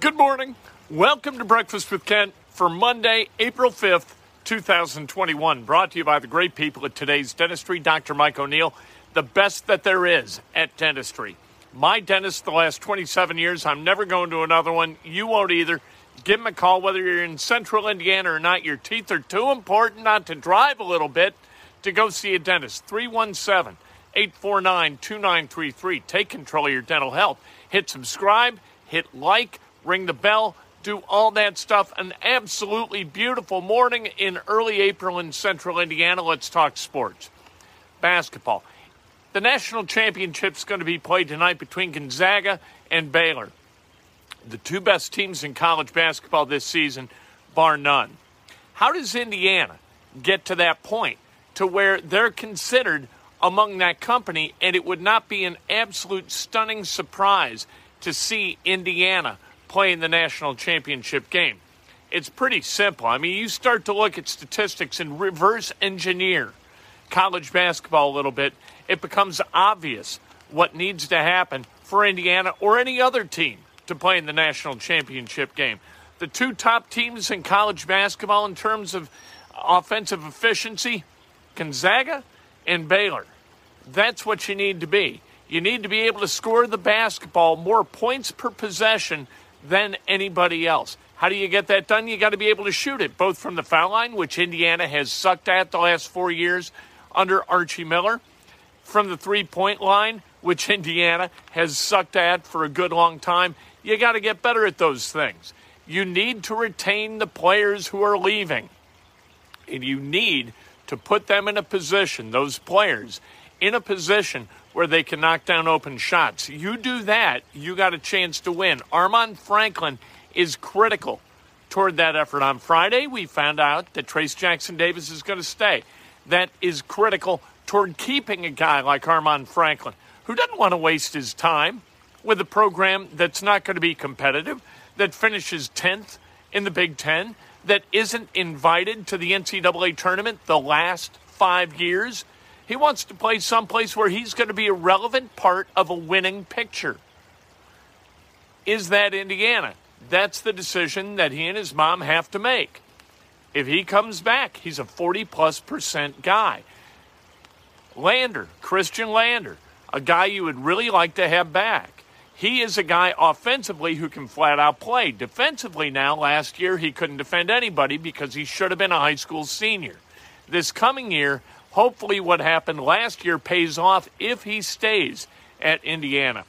Good morning. Welcome to Breakfast with Kent for Monday, April 5th, 2021. Brought to you by the great people at today's dentistry, Dr. Mike O'Neill, the best that there is at dentistry. My dentist the last 27 years. I'm never going to another one. You won't either. Give him a call whether you're in central Indiana or not. Your teeth are too important not to drive a little bit to go see a dentist. 317 849 2933. Take control of your dental health. Hit subscribe, hit like ring the bell, do all that stuff. An absolutely beautiful morning in early April in central Indiana. Let's talk sports. Basketball. The national championship is going to be played tonight between Gonzaga and Baylor. The two best teams in college basketball this season, bar none. How does Indiana get to that point to where they're considered among that company and it would not be an absolute stunning surprise to see Indiana playing the national championship game. It's pretty simple. I mean, you start to look at statistics and reverse engineer college basketball a little bit, it becomes obvious what needs to happen for Indiana or any other team to play in the national championship game. The two top teams in college basketball in terms of offensive efficiency Gonzaga and Baylor. That's what you need to be. You need to be able to score the basketball more points per possession than anybody else. How do you get that done? You got to be able to shoot it, both from the foul line, which Indiana has sucked at the last four years under Archie Miller, from the three point line, which Indiana has sucked at for a good long time. You got to get better at those things. You need to retain the players who are leaving. And you need to put them in a position, those players, in a position where they can knock down open shots. You do that, you got a chance to win. Armaan Franklin is critical toward that effort. On Friday, we found out that Trayce Jackson Davis is going to stay. That is critical toward keeping a guy like Armaan Franklin, who doesn't want to waste his time with a program that's not going to be competitive, that finishes 10th in the Big Ten, that isn't invited to the NCAA tournament the last five years he wants to play someplace where he's going to be a relevant part of a winning picture. Is that Indiana? That's the decision that he and his mom have to make. If he comes back, he's a 40 plus percent guy. Lander, Khristian Lander, a guy you would really like to have back. He is a guy offensively who can flat out play. Defensively, now, last year, he couldn't defend anybody because he should have been a high school senior. This coming year, Hopefully, what happened last year pays off if he stays at Indiana.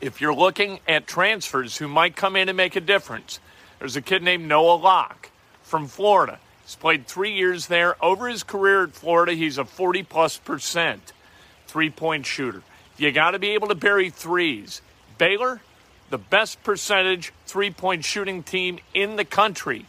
If you're looking at transfers who might come in and make a difference, there's a kid named Noah Locke from Florida. He's played three years there. Over his career at Florida, he's a 40 plus percent three point shooter. You got to be able to bury threes. Baylor, the best percentage three point shooting team in the country.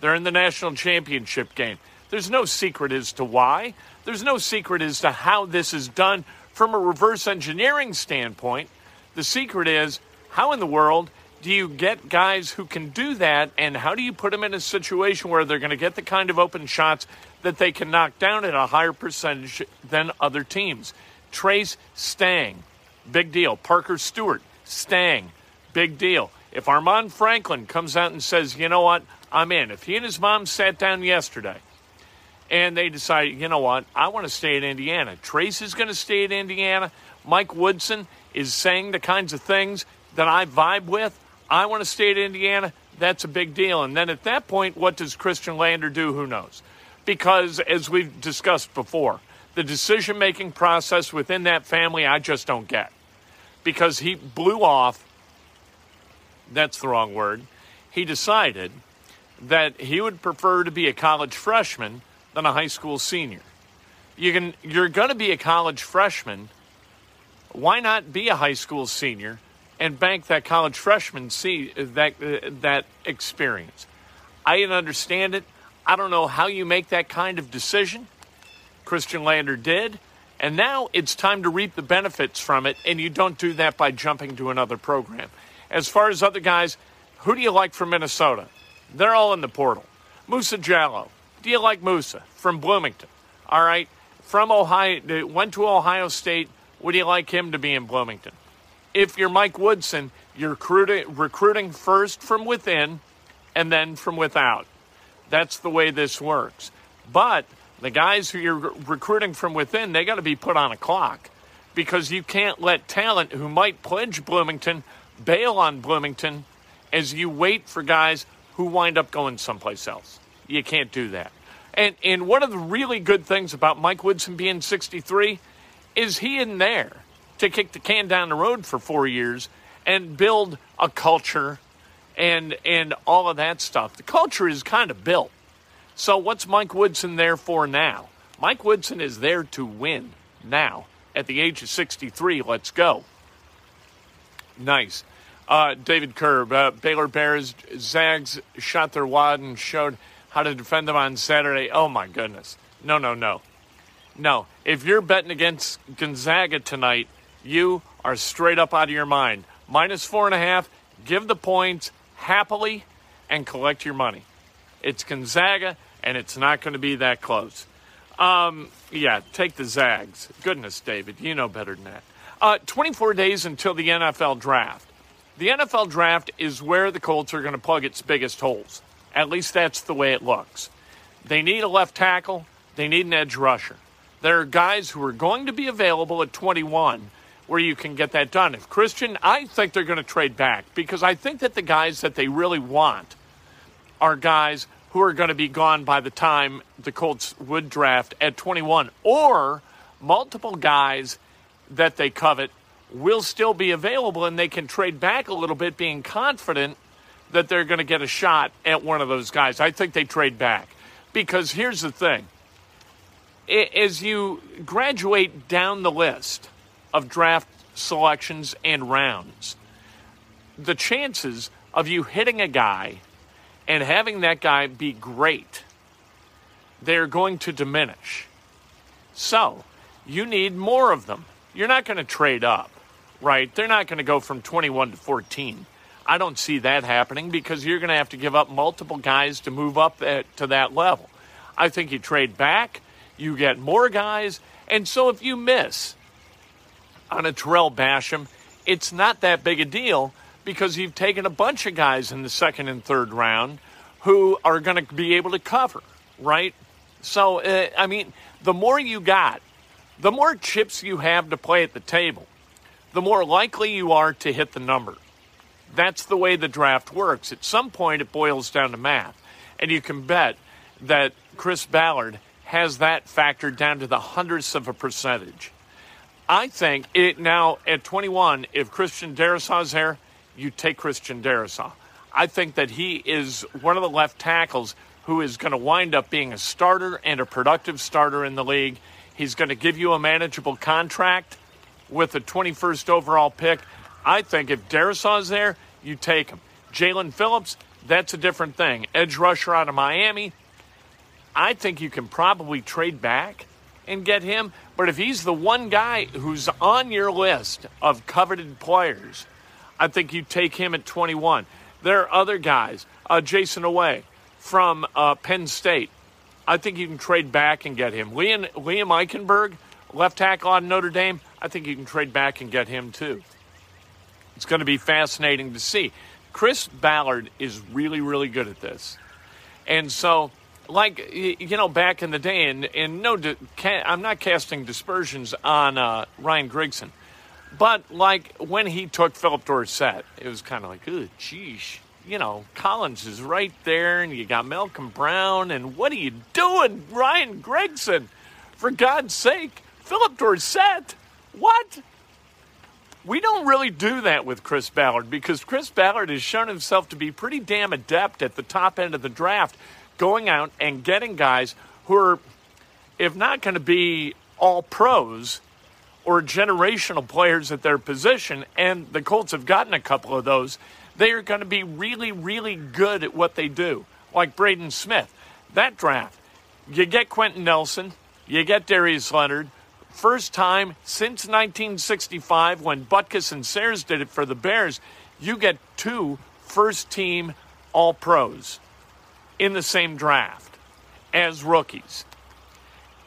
They're in the national championship game. There's no secret as to why. There's no secret as to how this is done from a reverse engineering standpoint. The secret is how in the world do you get guys who can do that and how do you put them in a situation where they're going to get the kind of open shots that they can knock down at a higher percentage than other teams? Trayce Stang, big deal. Parker Stewart, Stang, big deal. If Armaan Franklin comes out and says, you know what, I'm in. If he and his mom sat down yesterday and they decide, you know what, I want to stay in Indiana. Trayce is going to stay in Indiana. Mike Woodson is saying the kinds of things that I vibe with. I want to stay in Indiana. That's a big deal. And then at that point, what does Khristian Lander do? Who knows? Because as we've discussed before, the decision making process within that family, I just don't get. Because he blew off, that's the wrong word, he decided that he would prefer to be a college freshman than a high school senior. You can, you're going to be a college freshman. Why not be a high school senior and bank that college freshman see that uh, that experience. I didn't understand it. I don't know how you make that kind of decision. Khristian Lander did, and now it's time to reap the benefits from it, and you don't do that by jumping to another program. As far as other guys, who do you like from Minnesota? They're all in the portal. Musa Jallow. Do you like Musa from Bloomington? All right. From Ohio, went to Ohio State. Would you like him to be in Bloomington? If you're Mike Woodson, you're recruiting, first from within and then from without. That's the way this works. But the guys who you're recruiting from within, they got to be put on a clock because you can't let talent who might pledge Bloomington bail on Bloomington as you wait for guys who wind up going someplace else. You can't do that. And and one of the really good things about Mike Woodson being 63 is he in there to kick the can down the road for 4 years and build a culture and and all of that stuff. The culture is kind of built. So what's Mike Woodson there for now? Mike Woodson is there to win now at the age of 63. Let's go. Nice. Uh, David Kerb, uh, Baylor Bears, Zags shot their wad and showed how to defend them on Saturday. Oh my goodness. No, no, no. No. If you're betting against Gonzaga tonight, you are straight up out of your mind. Minus four and a half, give the points happily and collect your money. It's Gonzaga, and it's not going to be that close. Um, yeah, take the Zags. Goodness, David, you know better than that. Uh, 24 days until the NFL draft. The NFL draft is where the Colts are going to plug its biggest holes. At least that's the way it looks. They need a left tackle, they need an edge rusher. There are guys who are going to be available at 21 where you can get that done. If Christian, I think they're going to trade back because I think that the guys that they really want are guys who are going to be gone by the time the Colts would draft at 21 or multiple guys that they covet will still be available and they can trade back a little bit, being confident that they're going to get a shot at one of those guys. I think they trade back. Because here's the thing as you graduate down the list of draft selections and rounds, the chances of you hitting a guy and having that guy be great, they're going to diminish. So, you need more of them. You're not going to trade up right? They're not going to go from 21 to 14. I don't see that happening because you're going to have to give up multiple guys to move up at, to that level. I think you trade back, you get more guys, and so if you miss on a Tarell Basham, it's not that big a deal because you've taken a bunch of guys in the second and third round who are going to be able to cover, right? So, uh, I mean, the more you got, the more chips you have to play at the table the more likely you are to hit the number. That's the way the draft works. At some point, it boils down to math. And you can bet that Chris Ballard has that factored down to the hundredths of a percentage. I think it now at 21, if Christian Darrisaw's there, you take Christian Darrisaw. I think that he is one of the left tackles who is going to wind up being a starter and a productive starter in the league. He's going to give you a manageable contract with the 21st overall pick. I think if Darrisaw's there, you take him. Jaelan Phillips, that's a different thing. Edge rusher out of Miami, I think you can probably trade back and get him. But if he's the one guy who's on your list of coveted players, I think you take him at 21. There are other guys, uh, Jayson Oweh from uh, Penn State. I think you can trade back and get him. Liam, Liam Eichenberg, left tackle on Notre Dame. I think you can trade back and get him too. It's going to be fascinating to see. Chris Ballard is really, really good at this. And so, like, you know, back in the day, and, and no, I'm not casting dispersions on uh, Ryan Grigson, but like when he took Phillip Dorsett, it was kind of like, oh, geez, you know, Collins is right there, and you got Malcolm Brown, and what are you doing, Ryan Grigson? For God's sake, Phillip Dorsett. What? We don't really do that with Chris Ballard because Chris Ballard has shown himself to be pretty damn adept at the top end of the draft, going out and getting guys who are, if not going to be all pros, or generational players at their position, and the Colts have gotten a couple of those, they are going to be really, really good at what they do, like Braden Smith. That draft, you get Quenton Nelson, you get Darius Leonard. First time since 1965 when Butkus and Sayers did it for the Bears, you get two first team All Pros in the same draft as rookies.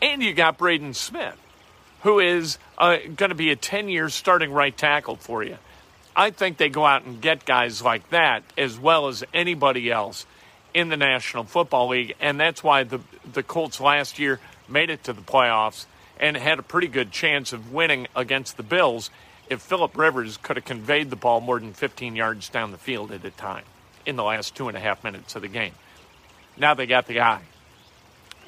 And you got Braden Smith, who is uh, going to be a 10 year starting right tackle for you. I think they go out and get guys like that as well as anybody else in the National Football League. And that's why the, the Colts last year made it to the playoffs and had a pretty good chance of winning against the Bills if Philip Rivers could have conveyed the ball more than 15 yards down the field at a time in the last two and a half minutes of the game. Now they got the guy.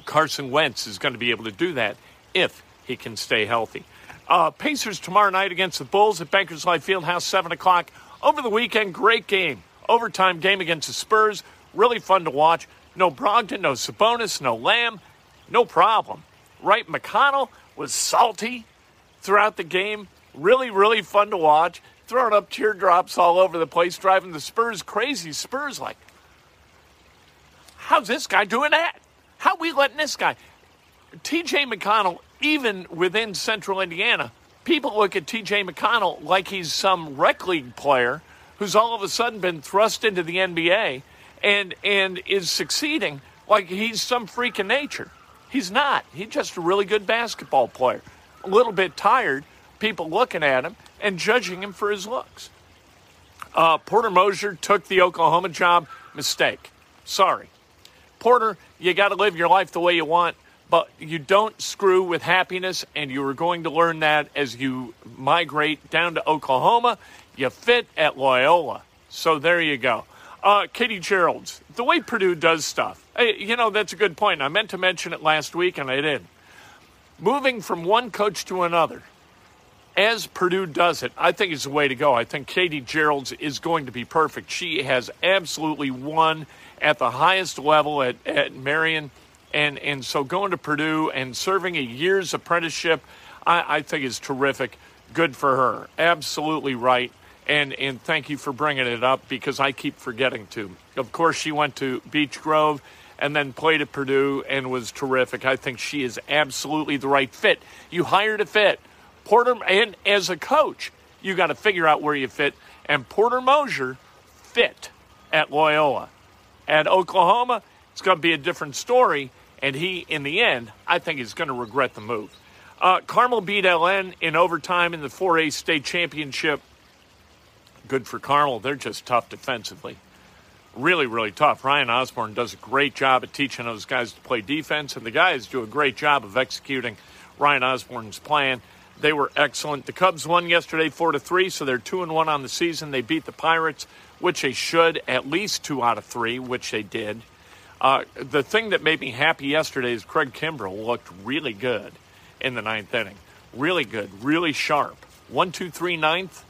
Carson Wentz is going to be able to do that if he can stay healthy. Uh, Pacers tomorrow night against the Bulls at Bankers Life Fieldhouse, 7 o'clock. Over the weekend, great game. Overtime game against the Spurs. Really fun to watch. No Brogdon, no Sabonis, no Lamb. No problem. Right? McConnell was salty throughout the game. Really, really fun to watch. Throwing up teardrops all over the place, driving the Spurs crazy. Spurs like, how's this guy doing that? How we letting this guy? TJ McConnell, even within central Indiana, people look at TJ McConnell like he's some rec league player who's all of a sudden been thrust into the NBA and and is succeeding like he's some freak of nature. He's not. He's just a really good basketball player. A little bit tired, people looking at him and judging him for his looks. Uh, Porter Moser took the Oklahoma job. Mistake. Sorry. Porter, you got to live your life the way you want, but you don't screw with happiness, and you are going to learn that as you migrate down to Oklahoma. You fit at Loyola. So there you go. Uh, Katie Gearlds, the way Purdue does stuff, you know, that's a good point. I meant to mention it last week and I didn't. Moving from one coach to another, as Purdue does it, I think is the way to go. I think Katie Gearlds is going to be perfect. She has absolutely won at the highest level at, at Marian. And, and so going to Purdue and serving a year's apprenticeship, I, I think is terrific. Good for her. Absolutely right. And, and thank you for bringing it up because I keep forgetting to. Of course, she went to Beech Grove and then played at Purdue and was terrific. I think she is absolutely the right fit. You hired a fit. Porter, and as a coach, you got to figure out where you fit. And Porter Moser fit at Loyola. At Oklahoma, it's going to be a different story. And he, in the end, I think is going to regret the move. Uh, Carmel beat LN in overtime in the 4A state championship. Good for Carmel. They're just tough defensively really, really tough. Ryan Osborn does a great job at teaching those guys to play defense, and the guys do a great job of executing Ryan Osborn's plan. They were excellent. The Cubs won yesterday four to three, so they're two and one on the season. They beat the Pirates, which they should at least two out of three, which they did. Uh, the thing that made me happy yesterday is Craig Kimbrel looked really good in the ninth inning. Really good, really sharp. One, two, three, ninth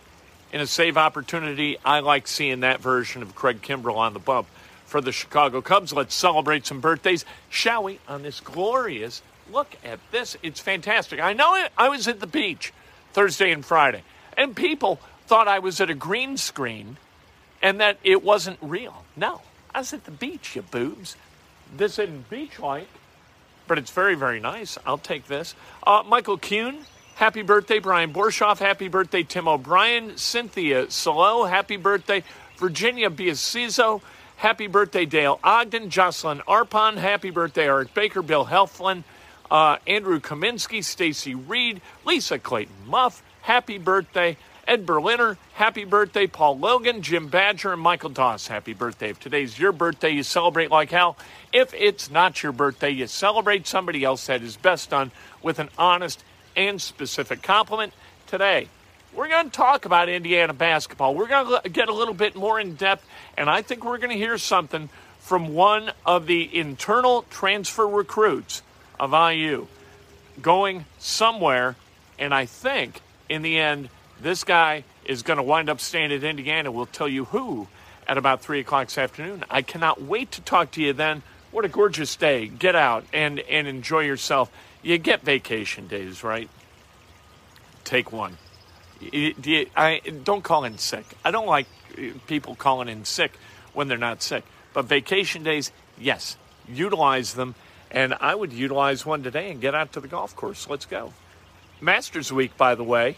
in a save opportunity. I like seeing that version of Craig Kimbrel on the bump for the Chicago Cubs. Let's celebrate some birthdays, shall we, on this glorious look at this. It's fantastic. I know I was at the beach Thursday and Friday, and people thought I was at a green screen and that it wasn't real. No, I was at the beach, you boobs. This isn't beach like, but it's very, very nice. I'll take this. Uh, Michael Kuhn Happy birthday, Brian Borshoff. Happy birthday, Tim O'Brien. Cynthia Salo. Happy birthday, Virginia Biasizo. Happy birthday, Dale Ogden. Jocelyn Arpon. Happy birthday, Art Baker. Bill Helflin. Uh, Andrew Kaminsky. Stacy Reed. Lisa Clayton Muff. Happy birthday. Ed Berliner, happy birthday. Paul Logan, Jim Badger, and Michael Doss, happy birthday. If today's your birthday, you celebrate like hell. If it's not your birthday, you celebrate somebody else that is best done with an honest and specific compliment. Today, we're going to talk about Indiana basketball. We're going to get a little bit more in depth, and I think we're going to hear something from one of the internal transfer recruits of IU going somewhere. And I think in the end, this guy is going to wind up staying at Indiana. We'll tell you who at about 3 o'clock this afternoon. I cannot wait to talk to you then. What a gorgeous day. Get out and, and enjoy yourself. You get vacation days, right? take one. You- you- I don't call in sick. I don't like uh, people calling in sick when they're not sick. But vacation days, yes, utilize them. And I would utilize one today and get out to the golf course. Let's go. Masters Week, by the way,